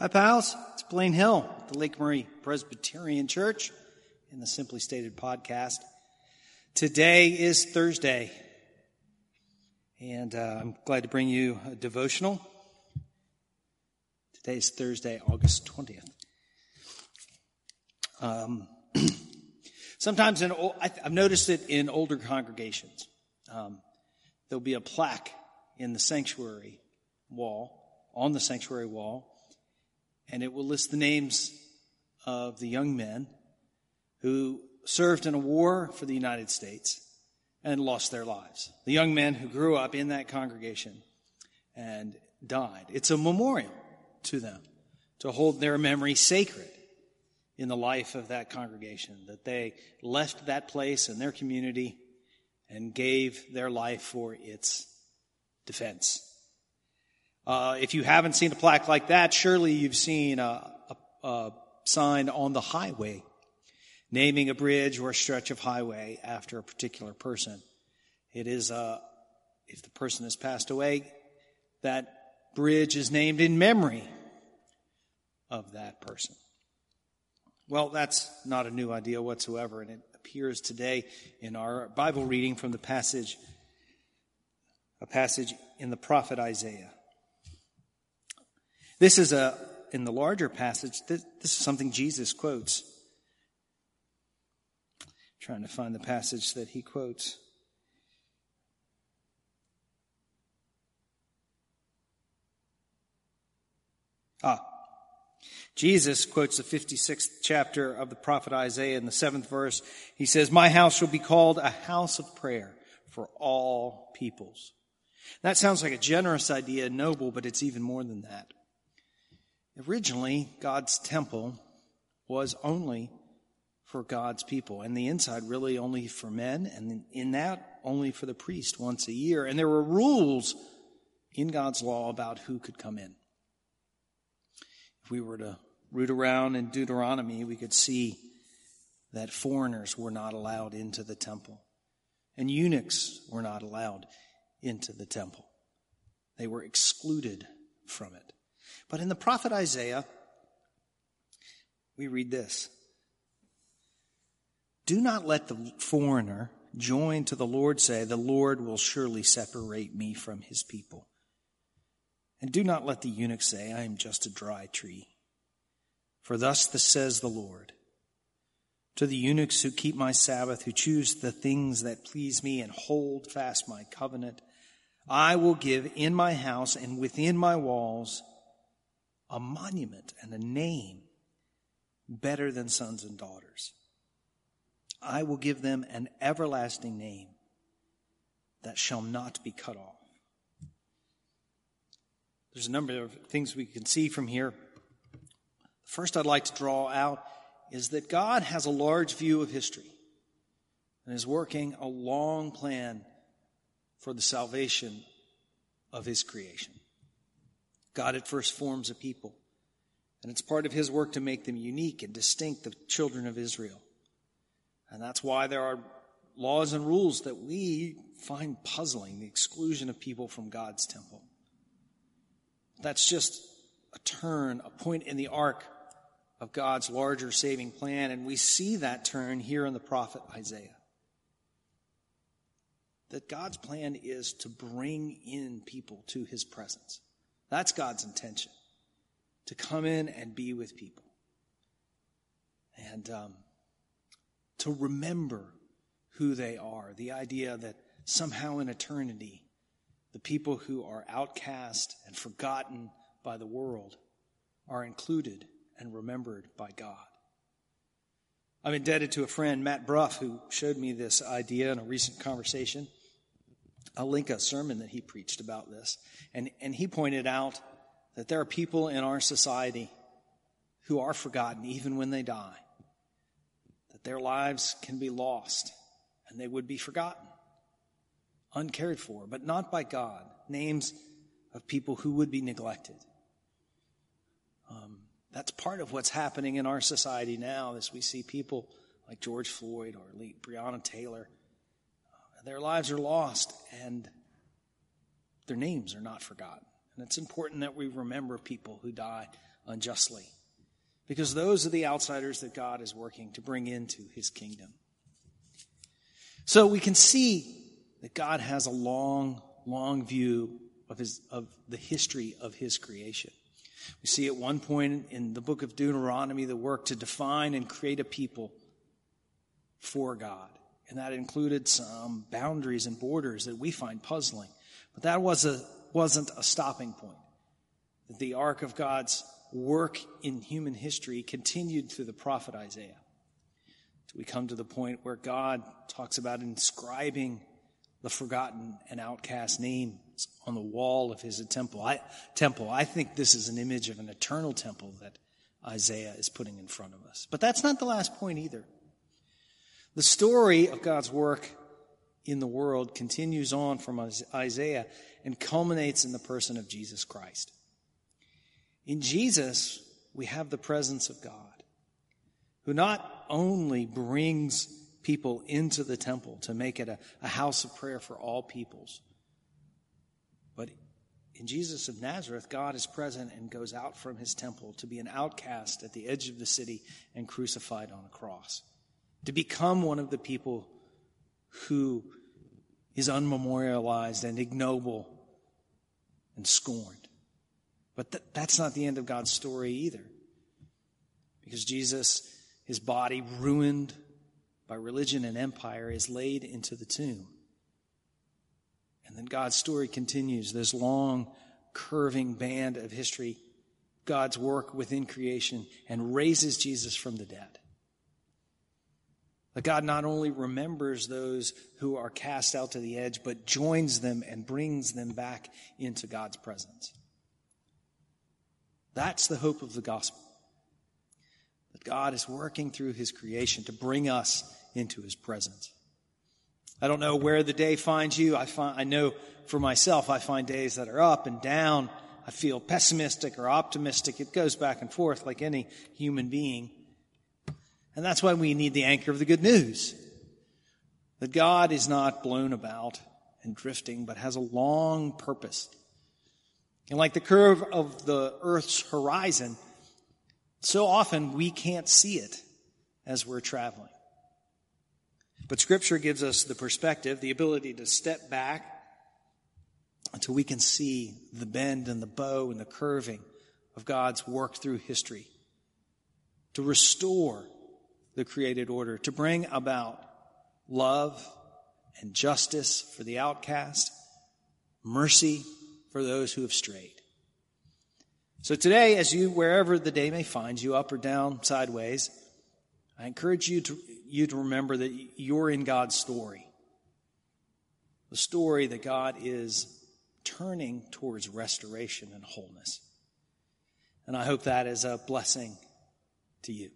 Hi, pals. It's Blaine Hill, the Lake Murray Presbyterian Church, in the Simply Stated podcast. Today is Thursday, and uh, I'm glad to bring you a devotional. Today is Thursday, August 20th. Um, sometimes in, I've noticed it in older congregations. Um, there'll be a plaque in the sanctuary wall, on the sanctuary wall, and it will list the names of the young men who served in a war for the United States and lost their lives. The young men who grew up in that congregation and died. It's a memorial to them to hold their memory sacred in the life of that congregation, that they left that place and their community and gave their life for its defense. Uh, if you haven't seen a plaque like that, surely you've seen a, a, a sign on the highway naming a bridge or a stretch of highway after a particular person. It is, uh, if the person has passed away, that bridge is named in memory of that person. Well, that's not a new idea whatsoever, and it appears today in our Bible reading from the passage, a passage in the prophet Isaiah. This is a, in the larger passage, this, this is something Jesus quotes. I'm trying to find the passage that he quotes. Ah, Jesus quotes the 56th chapter of the prophet Isaiah in the seventh verse. He says, My house shall be called a house of prayer for all peoples. That sounds like a generous idea, noble, but it's even more than that. Originally, God's temple was only for God's people, and the inside really only for men, and in that, only for the priest once a year. And there were rules in God's law about who could come in. If we were to root around in Deuteronomy, we could see that foreigners were not allowed into the temple, and eunuchs were not allowed into the temple. They were excluded from it. But in the prophet Isaiah, we read this Do not let the foreigner join to the Lord say, The Lord will surely separate me from his people. And do not let the eunuch say, I am just a dry tree. For thus the says the Lord. To the eunuchs who keep my Sabbath, who choose the things that please me and hold fast my covenant, I will give in my house and within my walls a monument and a name better than sons and daughters. I will give them an everlasting name that shall not be cut off. There's a number of things we can see from here. The First, I'd like to draw out is that God has a large view of history and is working a long plan for the salvation of his creation. God at first forms a people. And it's part of his work to make them unique and distinct, the children of Israel. And that's why there are laws and rules that we find puzzling, the exclusion of people from God's temple. That's just a turn, a point in the arc of God's larger saving plan, and we see that turn here in the prophet Isaiah. That God's plan is to bring in people to his presence. That's God's intention to come in and be with people. And um, to remember who they are. The idea that somehow in eternity, the people who are outcast and forgotten by the world are included and remembered by God. I'm indebted to a friend, Matt Bruff, who showed me this idea in a recent conversation. I'll link a sermon that he preached about this. And, and he pointed out that there are people in our society who are forgotten even when they die, that their lives can be lost and they would be forgotten, uncared for, but not by God. Names of people who would be neglected. Um, that's part of what's happening in our society now as we see people like George Floyd or Breonna Taylor their lives are lost and their names are not forgotten. And it's important that we remember people who die unjustly. Because those are the outsiders that God is working to bring into his kingdom. So we can see that God has a long, long view of his, of the history of his creation. We see at one point in the book of Deuteronomy the work to define and create a people for God. And that included some boundaries and borders that we find puzzling. But that was a, wasn't a stopping point. The arc of God's work in human history continued through the prophet Isaiah. we come to the point where God talks about inscribing the forgotten and outcast names on the wall of his temple. I, temple. I think this is an image of an eternal temple that Isaiah is putting in front of us. But that's not the last point either. The story of God's work in the world continues on from Isaiah and culminates in the person of Jesus Christ. In Jesus, we have the presence of God, who not only brings people into the temple to make it a, a house of prayer for all peoples, but in Jesus of Nazareth, God is present and goes out from his temple to be an outcast at the edge of the city and crucified on a cross to become one of the people who is unmemorialized and ignoble and scorned. But th- that's not the end of God's story either. Because Jesus, his body ruined by religion and empire, is laid into the tomb. And then God's story continues, this long, curving band of history, God's work within creation, and raises Jesus from the dead. That God not only remembers those who are cast out to the edge, but joins them and brings them back into God's presence. That's the hope of the gospel. That God is working through his creation to bring us into his presence. I don't know where the day finds you. I find, I know for myself, I find days that are up and down. I feel pessimistic or optimistic. It goes back and forth like any human being. And that's why we need the anchor of the good news. That God is not blown about and drifting, but has a long purpose. And like the curve of the earth's horizon, so often we can't see it as we're traveling. But scripture gives us the perspective, the ability to step back until we can see the bend and the bow and the curving of God's work through history. To restore the created order, to bring about love and justice for the outcast, mercy for those who have strayed. So today, as you, wherever the day may find you, up or down, sideways, I encourage you to, you to remember that you're in God's story. The story that God is turning towards restoration and wholeness. And I hope that is a blessing to you.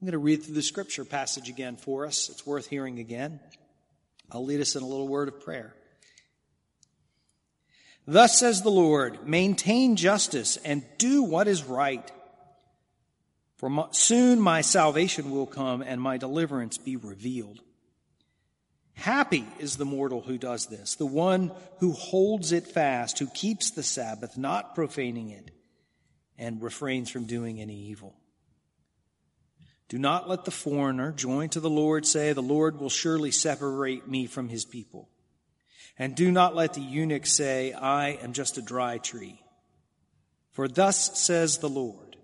I'm going to read through the scripture passage again for us. It's worth hearing again. I'll lead us in a little word of prayer. Thus says the Lord, maintain justice and do what is right. For my, soon my salvation will come and my deliverance be revealed. Happy is the mortal who does this, the one who holds it fast, who keeps the Sabbath, not profaning it, and refrains from doing any evil. Do not let the foreigner join to the Lord say, The Lord will surely separate me from his people. And do not let the eunuch say, I am just a dry tree. For thus says the Lord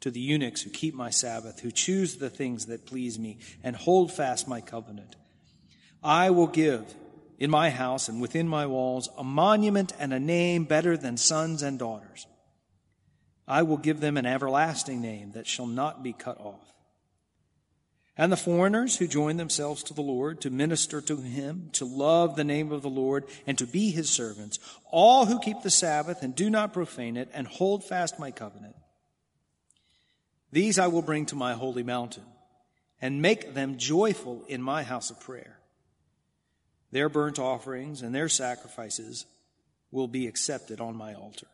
to the eunuchs who keep my Sabbath, who choose the things that please me, and hold fast my covenant. I will give in my house and within my walls a monument and a name better than sons and daughters. I will give them an everlasting name that shall not be cut off. And the foreigners who join themselves to the Lord to minister to him, to love the name of the Lord, and to be his servants, all who keep the Sabbath and do not profane it, and hold fast my covenant. These I will bring to my holy mountain, and make them joyful in my house of prayer. Their burnt offerings and their sacrifices will be accepted on my altar.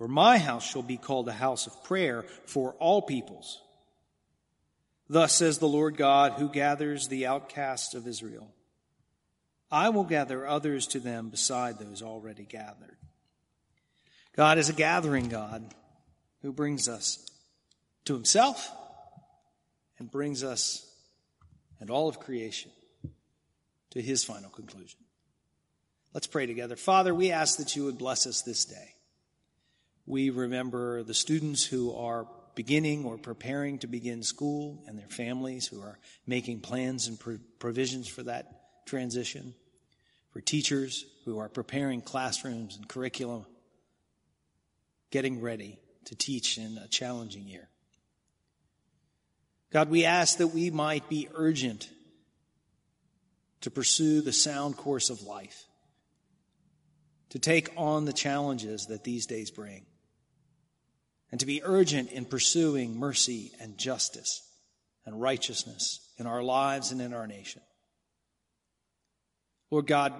For my house shall be called a house of prayer for all peoples. Thus says the Lord God, who gathers the outcasts of Israel. I will gather others to them beside those already gathered. God is a gathering God who brings us to himself and brings us and all of creation to his final conclusion. Let's pray together. Father, we ask that you would bless us this day. We remember the students who are beginning or preparing to begin school and their families who are making plans and provisions for that transition, for teachers who are preparing classrooms and curriculum, getting ready to teach in a challenging year. God, we ask that we might be urgent to pursue the sound course of life, to take on the challenges that these days bring, and to be urgent in pursuing mercy and justice and righteousness in our lives and in our nation. Lord God,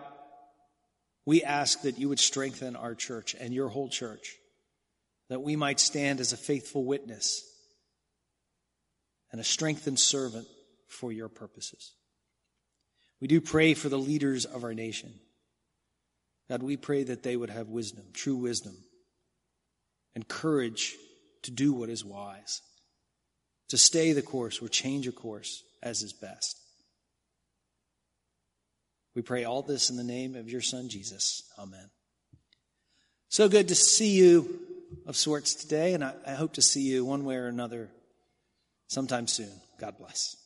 we ask that you would strengthen our church and your whole church, that we might stand as a faithful witness and a strengthened servant for your purposes. We do pray for the leaders of our nation. God, we pray that they would have wisdom, true wisdom, and courage to do what is wise, to stay the course or change a course as is best. We pray all this in the name of your Son, Jesus. Amen. So good to see you of sorts today, and I, I hope to see you one way or another sometime soon. God bless.